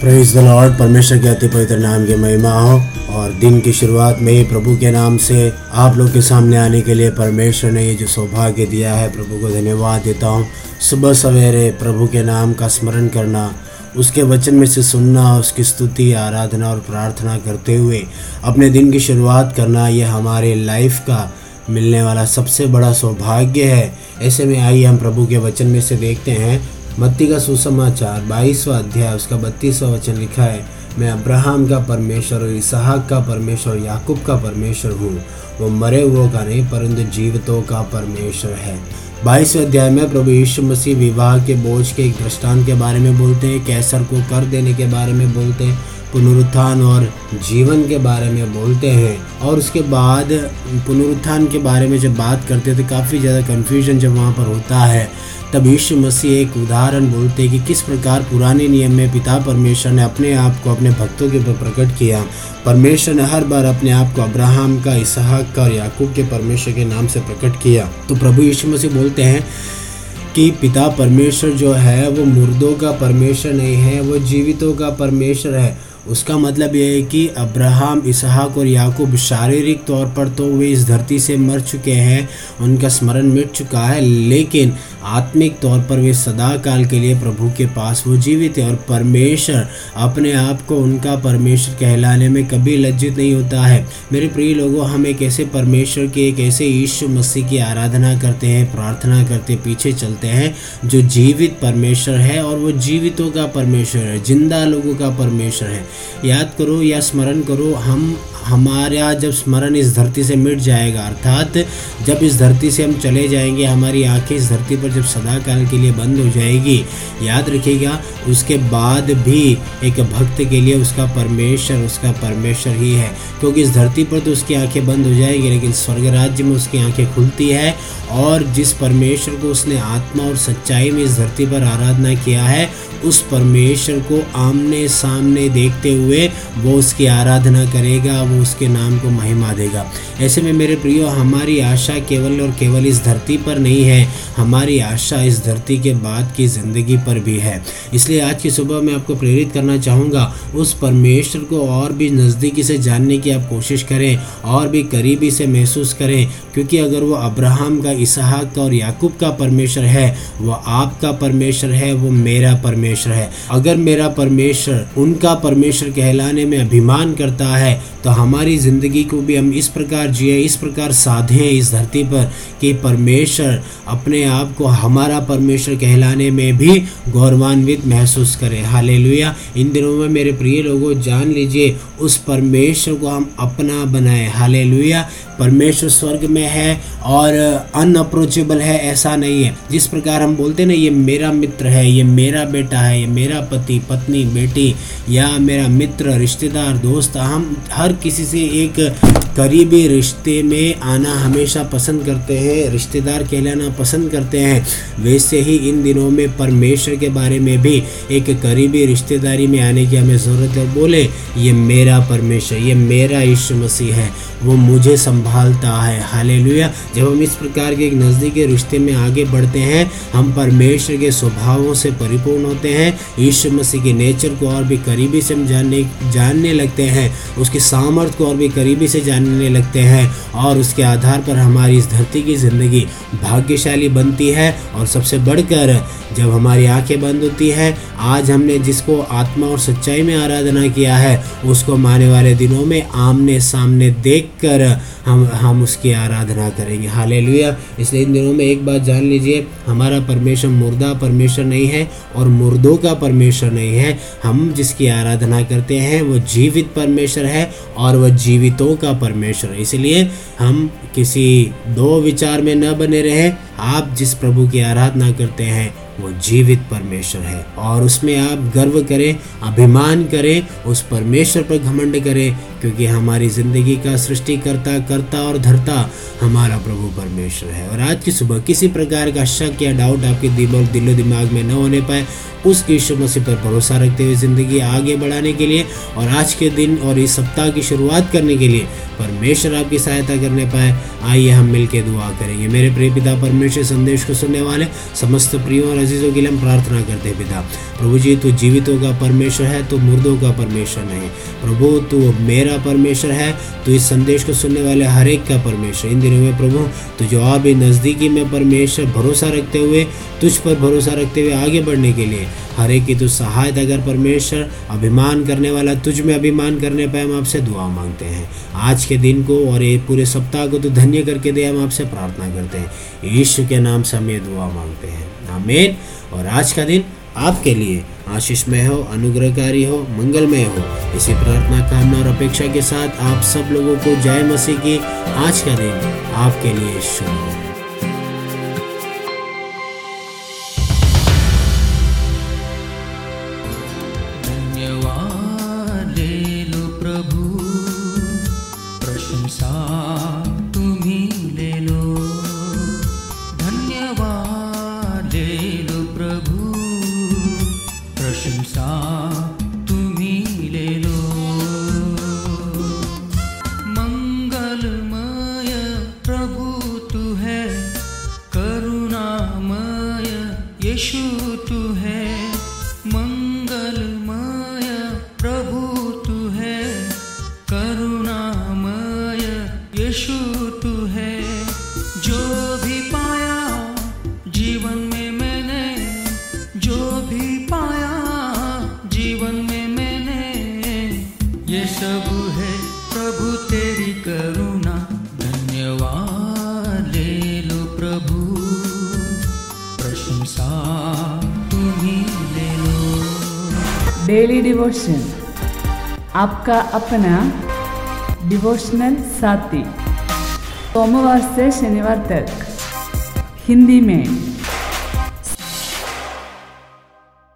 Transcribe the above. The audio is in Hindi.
प्रेज द लॉर्ड परमेश्वर के अति पवित्र नाम की महिमा हो और दिन की शुरुआत में ही प्रभु के नाम से आप लोग के सामने आने के लिए परमेश्वर ने ये जो सौभाग्य दिया है, प्रभु को धन्यवाद देता हूँ। सुबह सवेरे प्रभु के नाम का स्मरण करना, उसके वचन में से सुनना, उसकी स्तुति, आराधना और प्रार्थना करते हुए अपने दिन की शुरुआत करना, ये हमारे लाइफ का मिलने वाला सबसे बड़ा सौभाग्य है। ऐसे में आइए हम प्रभु के वचन में से देखते हैं। मत्ती का सुसमाचार, बाईसवा अध्याय, उसका बत्तीसवा वचन लिखा है, मैं अब्राहम का परमेश्वर और इसहाक का परमेश्वर याकूब का परमेश्वर हूँ। वो मरे हुओं का नहीं, परंतु जीवितों का परमेश्वर है। बाईसवें अध्याय में प्रभु यीशु मसीह विवाह के बोझ के एक दृष्टांत के बारे में बोलते हैं, कैसर को कर देने के बारे में बोलते हैं। पुनरुत्थान और जीवन के बारे में बोलते हैं। और उसके बाद पुनरुत्थान के बारे में जब बात करते थे काफ़ी ज़्यादा कन्फ्यूज़न जब वहाँ पर होता है। तब यीशु मसीह एक उदाहरण बोलते हैं कि किस प्रकार पुराने नियम में पिता परमेश्वर ने अपने आप को अपने भक्तों के ऊपर प्रकट किया। परमेश्वर ने हर बार अपने आप को अब्राहम का, इसहाक का और याकूब के परमेश्वर के नाम से प्रकट किया। तो प्रभु यीशु मसीह बोलते हैं कि पिता परमेश्वर जो है, वो मुर्दों का परमेश्वर नहीं है, वो जीवितों का परमेश्वर है। उसका मतलब यह है कि अब्राहम, इसहाक और याकूब शारीरिक तौर पर तो वे इस धरती से मर चुके हैं, उनका स्मरण मिट चुका है, लेकिन आत्मिक तौर पर वे सदा काल के लिए प्रभु के पास वो जीवित है और परमेश्वर अपने आप को उनका परमेश्वर कहलाने में कभी लज्जित नहीं होता है। मेरे प्रिय लोगों, हम एक ऐसे परमेश्वर के, एक ऐसे ईश्व मसीह की आराधना करते हैं, प्रार्थना करते, पीछे चलते हैं, जो जीवित परमेश्वर है और वो जीवितों का परमेश्वर है, ज़िंदा लोगों का परमेश्वर है। याद करो या स्मरण करो, हम, हमारा जब स्मरण इस धरती से मिट जाएगा, अर्थात जब इस धरती से हम चले जाएँगे, हमारी आँखें इस धरती पर जब सदा काल के लिए बंद हो जाएगी, याद रखिएगा, उसके बाद भी एक भक्त के लिए उसका परमेश्वर उसका परमेश्वर ही है। क्योंकि इस धरती पर तो उसकी आँखें बंद हो जाएगी, लेकिन स्वर्ग राज्य में उसकी आँखें खुलती है। और जिस परमेश्वर को उसने आत्मा और सच्चाई में इस धरती पर आराधना किया है, उस परमेश्वर को आमने सामने देखते हुए वो उसकी आराधना करेगा, वो उसके नाम को महिमा देगा। ऐसे में मेरे प्रियो, हमारी आशा केवल और केवल इस धरती पर नहीं है। हमारी आशा इस धरती के बाद की ज़िंदगी पर भी है। इसलिए आज की सुबह मैं आपको प्रेरित करना चाहूँगा, उस परमेश्वर को और भी नज़दीकी से जानने की आप कोशिश करें, और भी करीबी से महसूस करें, क्योंकि अगर वो अब्राहम का, इसहाक का और याकूब का परमेश्वर है, वो आपका परमेश्वर है, वो मेरा परमेश्वर है। अगर मेरा परमेश्वर उनका परमेश्वर कहलाने में अभिमान करता है तो हमारी ज़िंदगी को भी हम इस प्रकार जिए, इस प्रकार साधें इस धरती पर कि परमेश्वर अपने आप को हमारा परमेश्वर कहलाने में भी गौरवान्वित महसूस करें। हाले इन दिनों में मेरे प्रिय लोगों, जान लीजिए, उस परमेश्वर को हम अपना बनाए। हाले परमेश्वर स्वर्ग में है और अनअप्रोचेबल है, ऐसा नहीं है। जिस प्रकार हम बोलते ना, ये मेरा मित्र है, ये मेरा बेटा है, ये मेरा पति, पत्नी, बेटी या मेरा मित्र, रिश्तेदार, दोस्त, हम हर किसी से एक करीबी रिश्ते में आना हमेशा पसंद करते हैं, रिश्तेदार कहलाना पसंद करते हैं। वैसे ही इन दिनों में परमेश्वर के बारे में भी एक करीबी रिश्तेदारी में आने की हमें ज़रूरत है। बोले, ये मेरा परमेश्वर, ये मेरा यीशु मसीह है, वो मुझे संभालता है। हाले जब हम इस प्रकार के एक नज़दीकी रिश्ते में आगे बढ़ते हैं, हम परमेश्वर के स्वभावों से परिपूर्ण होते हैं। यीशु मसीह के नेचर को और भी करीबी से हम जानने जानने लगते हैं। उसके सामर्थ्य को और भी करीबी से जान जानने लगते हैं और उसके आधार पर हमारी इस धरती की ज़िंदगी भाग्यशाली बनती है। और सबसे बढ़कर जब हमारी आँखें बंद होती हैं, आज हमने जिसको आत्मा और सच्चाई में आराधना किया है, उसको आने वाले दिनों में आमने सामने देखकर हम हम उसकी आराधना करेंगे। हाल इसलिए इन दिनों में एक बात जान लीजिए, हमारा परमेश्वर मुर्दा परमेश्वर नहीं है और मुर्दों का परमेश्वर नहीं है। हम जिसकी आराधना करते हैं, वो जीवित परमेश्वर है और वह जीवितों का है इसलिए हम किसी दो विचार में न बने रहे। आप जिस प्रभु की आराधना करते हैं, वो जीवित परमेश्वर है। और उसमें आप गर्व करें, अभिमान करें, उस परमेश्वर पर घमंड करें। क्योंकि हमारी ज़िंदगी का सृष्टि करता करता और धरता हमारा प्रभु परमेश्वर है। और आज की सुबह किसी प्रकार का शक या डाउट आपके दिमाग दिलो दिमाग में न होने पाए उस यीशु मसीह पर भरोसा रखते हुए ज़िंदगी आगे बढ़ाने के लिए और आज के दिन और इस सप्ताह की शुरुआत करने के लिए परमेश्वर आपकी सहायता करने पाए, आइए हम मिलकर दुआ करेंगे। मेरे प्रिय पिता, परमेश्वर संदेश को सुनने वाले समस्त प्रियों और अजीज़ों के लिए हम प्रार्थना करते हैं, पिता। प्रभु जी, तू जीवितों का परमेश्वर है तो मुर्दों का परमेश्वर नहीं। प्रभु, तू मेरा परमेश्वर है तो इस संदेश को सुनने वाले हर एक का परमेश्वर। इन दिनों में प्रभु तो जो और भी नज़दीकी में परमेश्वर भरोसा रखते हुए, तुझ पर भरोसा रखते हुए आगे बढ़ने के लिए। हर एक की तू सहायता अगर परमेश्वर अभिमान करने वाला, तुझ में अभिमान करने पर हम आपसे दुआ मांगते हैं। आज के दिन को और ये पूरे सप्ताह को तो धन्य करके दे, हम आपसे प्रार्थना करते हैं। ईश्वर के नाम से हम ये दुआ मांगते हैं। आमीन। और आज का दिन आपके लिए आशीषमय हो, अनुग्रहकारी हो, मंगलमय हो। इसी प्रार्थना, कामना और अपेक्षा के साथ आप सब लोगों को जय मसीह की आज का दिन। आपके लिए शुभ हो। यीशु तू है मंगलमय प्रभु तू है, करुणामय यीशु तू है। जो भी पाया, जीवन में मैंने, जो भी पाया, जीवन में मैंने, ये सब है प्रभु तेरी करुणा। डेली डिवोशन आपका अपना डिवोशनल साथी. सोमवार से शनिवार तक. हिंदी में.